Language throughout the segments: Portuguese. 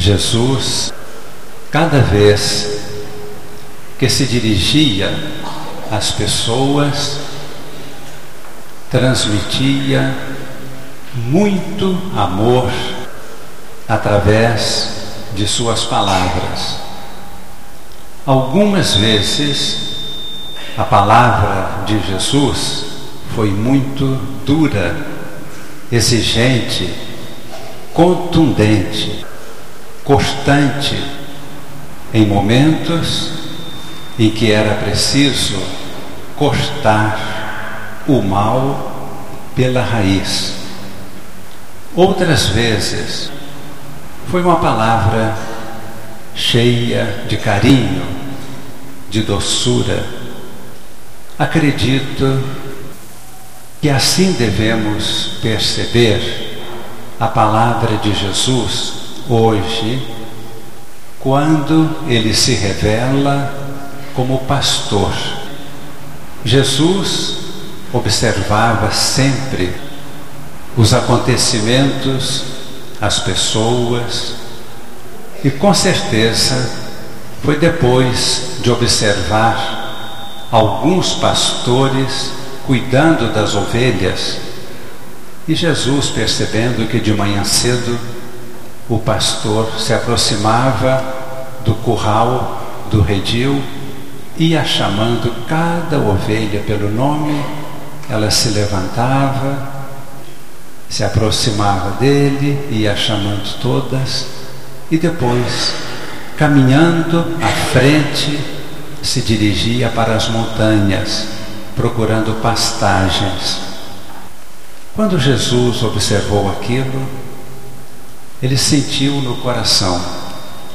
Jesus, cada vez que se dirigia às pessoas, transmitia muito amor através de suas palavras. Algumas vezes a palavra de Jesus foi muito dura, exigente, contundente, constante, em momentos em que era preciso cortar o mal pela raiz. Outras vezes foi uma palavra cheia de carinho, de doçura. Acredito que assim devemos perceber a palavra de Jesus hoje, quando ele se revela como pastor. Jesus observava sempre os acontecimentos, as pessoas, e com certeza foi depois de observar alguns pastores cuidando das ovelhas e Jesus percebendo que de manhã cedo o pastor se aproximava do curral do redil, ia chamando cada ovelha pelo nome, ela se levantava, se aproximava dele, ia chamando todas e depois, caminhando à frente, se dirigia para as montanhas, procurando pastagens. Quando Jesus observou aquilo, ele sentiu no coração: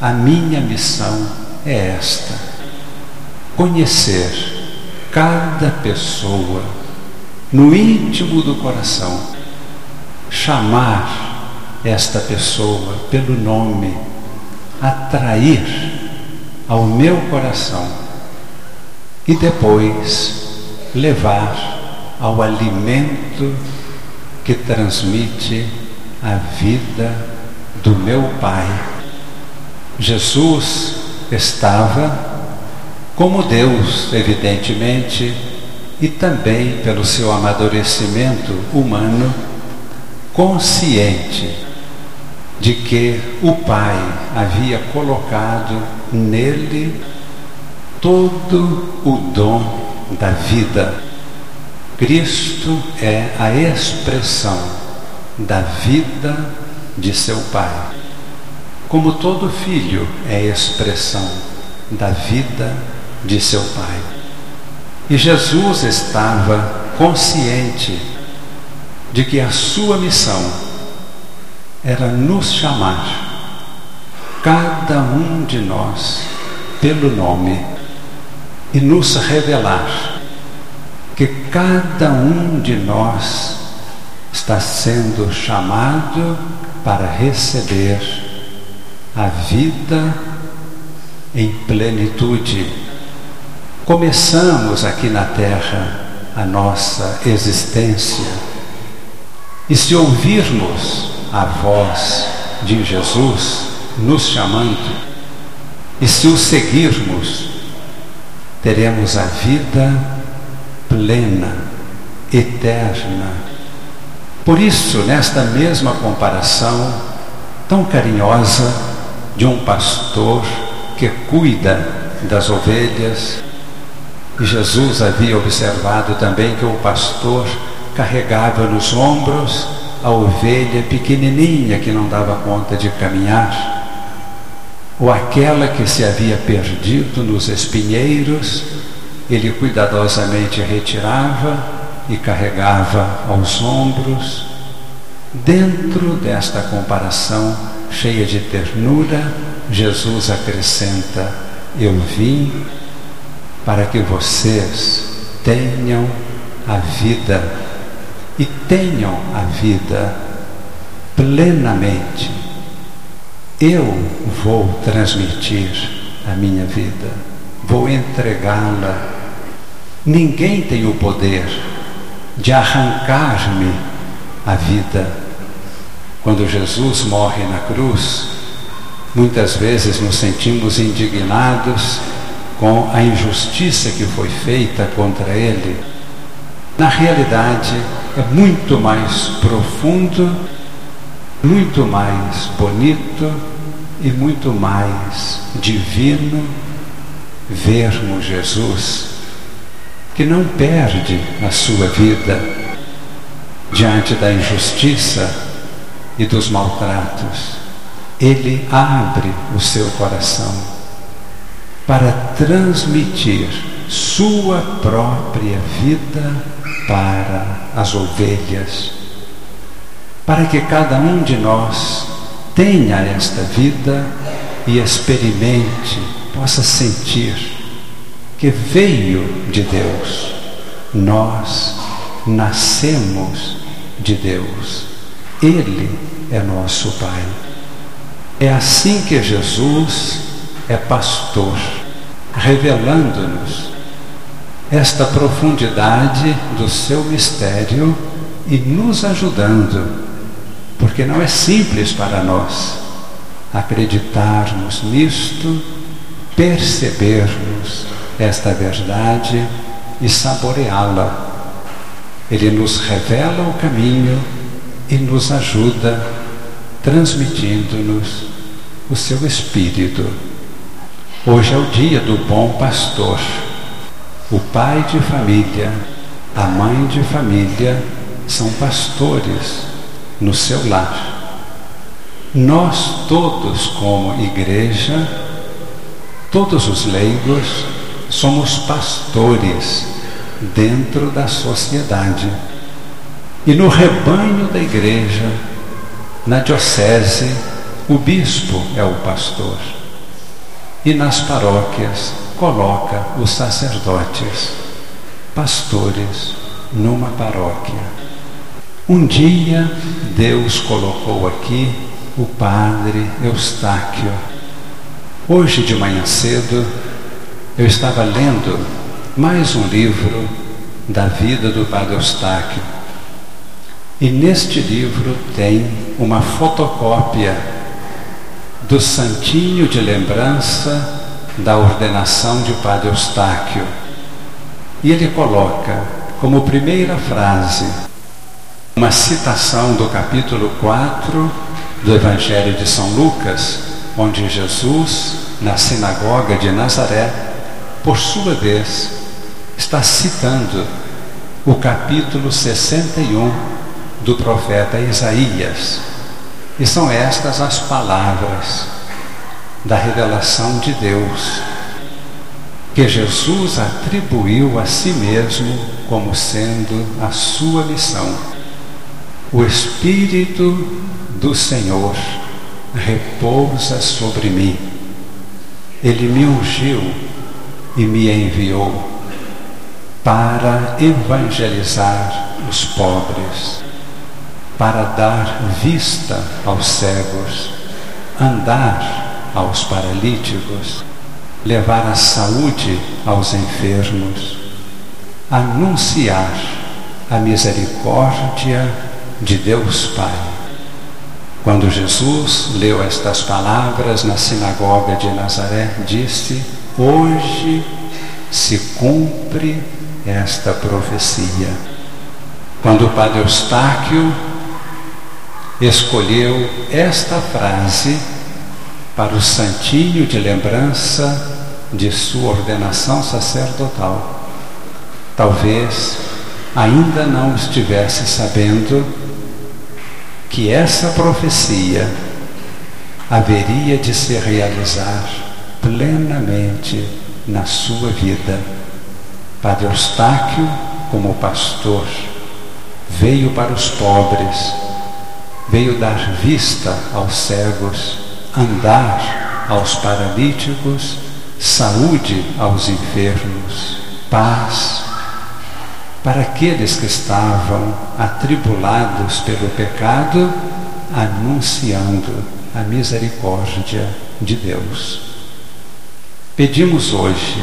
a minha missão é esta: conhecer cada pessoa no íntimo do coração, chamar esta pessoa pelo nome, atrair ao meu coração e depois levar ao alimento que transmite a vida do meu Pai. Jesus estava como Deus, evidentemente, e também pelo seu amadurecimento humano, consciente de que o Pai havia colocado nele todo o dom da vida. Cristo é a expressão da vida de seu pai. Como todo filho é expressão da vida de seu pai. E Jesus estava consciente de que a sua missão era nos chamar, cada um de nós, pelo nome, e nos revelar que cada um de nós está sendo chamado para receber a vida em plenitude. Começamos aqui na terra a nossa existência e se ouvirmos a voz de Jesus nos chamando e se o seguirmos, teremos a vida plena, eterna por isso, nesta mesma comparação tão carinhosa de um pastor que cuida das ovelhas, e Jesus havia observado também que o pastor carregava nos ombros a ovelha pequenininha que não dava conta de caminhar, ou aquela que se havia perdido nos espinheiros, ele cuidadosamente retirava e carregava aos ombros. Dentro desta comparação cheia de ternura, Jesus acrescenta: Eu vim para que vocês tenham a vida e tenham a vida plenamente. Eu vou transmitir a minha vida, vou entregá-la. Ninguém tem o poder de Muitas vezes nos sentimos indignados com a injustiça que foi feita contra ele. Na realidade, é muito mais profundo, muito mais bonito e muito mais divino vermos Jesus, que não perde a sua vida diante da injustiça e dos maltratos. Ele abre o seu coração para transmitir sua própria vida para as ovelhas, para que cada um de nós tenha esta vida e experimente, possa sentir que veio de Deus. Nós nascemos de Deus. Ele é nosso Pai. É assim que Jesus é pastor, revelando-nos esta profundidade do seu mistério e nos ajudando, porque não é simples para nós acreditarmos nisto, percebermos esta verdade e saboreá-la. Ele nos revela o caminho e nos ajuda transmitindo-nos o seu espírito. Hoje é o dia do bom pastor. O pai de família, a mãe de família são pastores no seu lar. Nós todos, como igreja, todos os leigos, somos pastores dentro da sociedade. E no rebanho da igreja na diocese, o bispo é o pastor. E nas paróquias, coloca os sacerdotes, pastores, numa paróquia. Um dia, Deus colocou aqui o padre Eustáquio. Hoje de manhã cedo, eu estava lendo mais um livro da vida do padre Eustáquio e neste livro tem uma fotocópia do santinho de lembrança da ordenação de Padre Eustáquio. E ele coloca como primeira frase uma citação do capítulo 4 do Evangelho de São Lucas, onde Jesus, na sinagoga de Nazaré, por sua vez, está citando o capítulo 61 do profeta Isaías. E são estas as palavras da revelação de Deus que Jesus atribuiu a si mesmo como sendo a sua missão. O Espírito do Senhor repousa sobre mim. Ele me ungiu e me enviou para evangelizar os pobres para dar vista aos cegos, andar aos paralíticos, levar a saúde aos enfermos, anunciar a misericórdia de Deus Pai. Quando Jesus leu estas palavras na sinagoga de Nazaré, disse: Hoje se cumpre esta profecia. Quando o padre Eustáquio escolheu esta frase para o santinho de lembrança de sua ordenação sacerdotal. Talvez ainda não estivesse sabendo que essa profecia haveria de se realizar plenamente na sua vida. Padre Eustáquio, como pastor, veio para os pobres veio dar vista aos cegos, andar aos paralíticos, saúde aos enfermos, paz para aqueles que estavam atribulados pelo pecado, anunciando a misericórdia de Deus. Pedimos hoje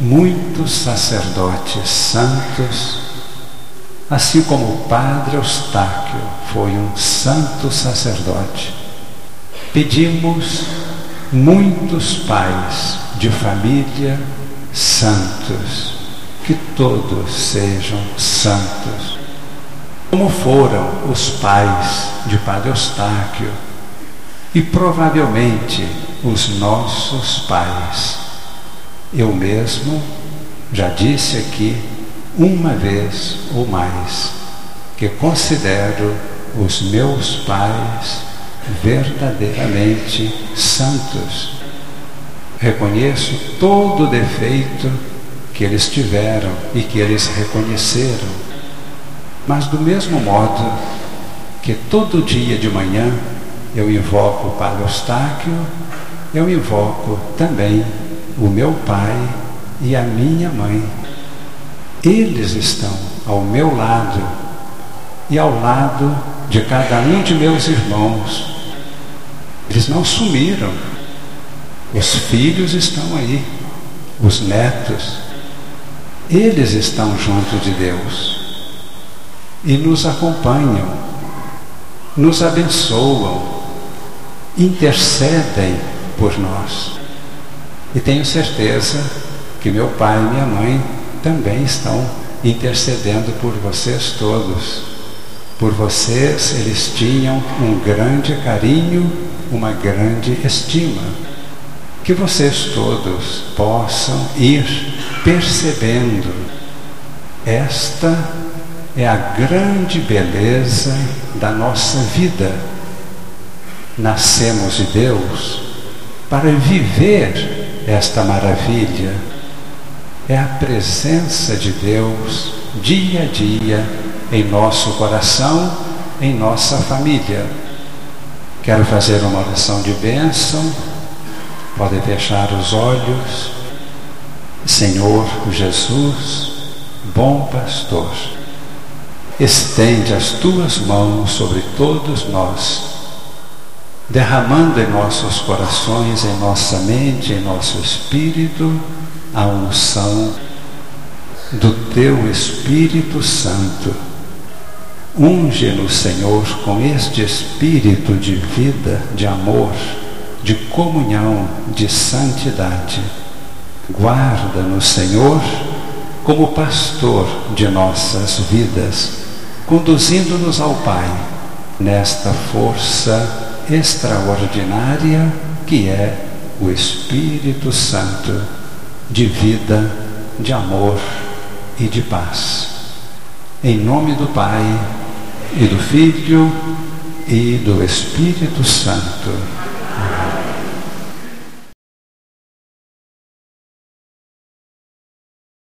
muitos sacerdotes santos Assim como o padre Eustáquio foi um santo sacerdote, pedimos muitos pais de família santos, que todos sejam santos, como foram os pais de Padre Eustáquio e provavelmente os nossos pais. Eu mesmo já disse aqui uma vez ou mais que considero os meus pais verdadeiramente santos. Reconheço todo o defeito que eles tiveram e que eles reconheceram. Mas do mesmo modo que todo dia de manhã eu invoco o Padre Eustáquio, eu invoco também o meu pai e a minha mãe. Eles estão ao meu lado e ao lado de cada um de meus irmãos. Eles não sumiram. Os filhos estão aí, os netos. Eles estão junto de Deus e nos acompanham, nos abençoam, intercedem por nós. E tenho certeza que meu pai e minha mãe também estão intercedendo por vocês todos. Por vocês, eles tinham um grande carinho, uma grande estima. Que vocês todos possam ir percebendo esta é a grande beleza da nossa vida. Nascemos de Deus para viver esta maravilha. É a presença de Deus dia a dia em nosso coração, em nossa família. Quero fazer uma oração de bênção. Pode fechar os olhos. Senhor Jesus, bom pastor, estende as tuas mãos sobre todos nós, derramando em nossos corações, em nossa mente, em nosso espírito, a unção do teu Espírito Santo Unge-nos, Senhor, com este espírito de vida, de amor, de comunhão, de santidade. Guarda-nos, Senhor, como pastor de nossas vidas, conduzindo-nos ao Pai nesta força extraordinária que é o Espírito Santo de vida, de amor e de paz. Em nome do Pai, e do Filho e do Espírito Santo.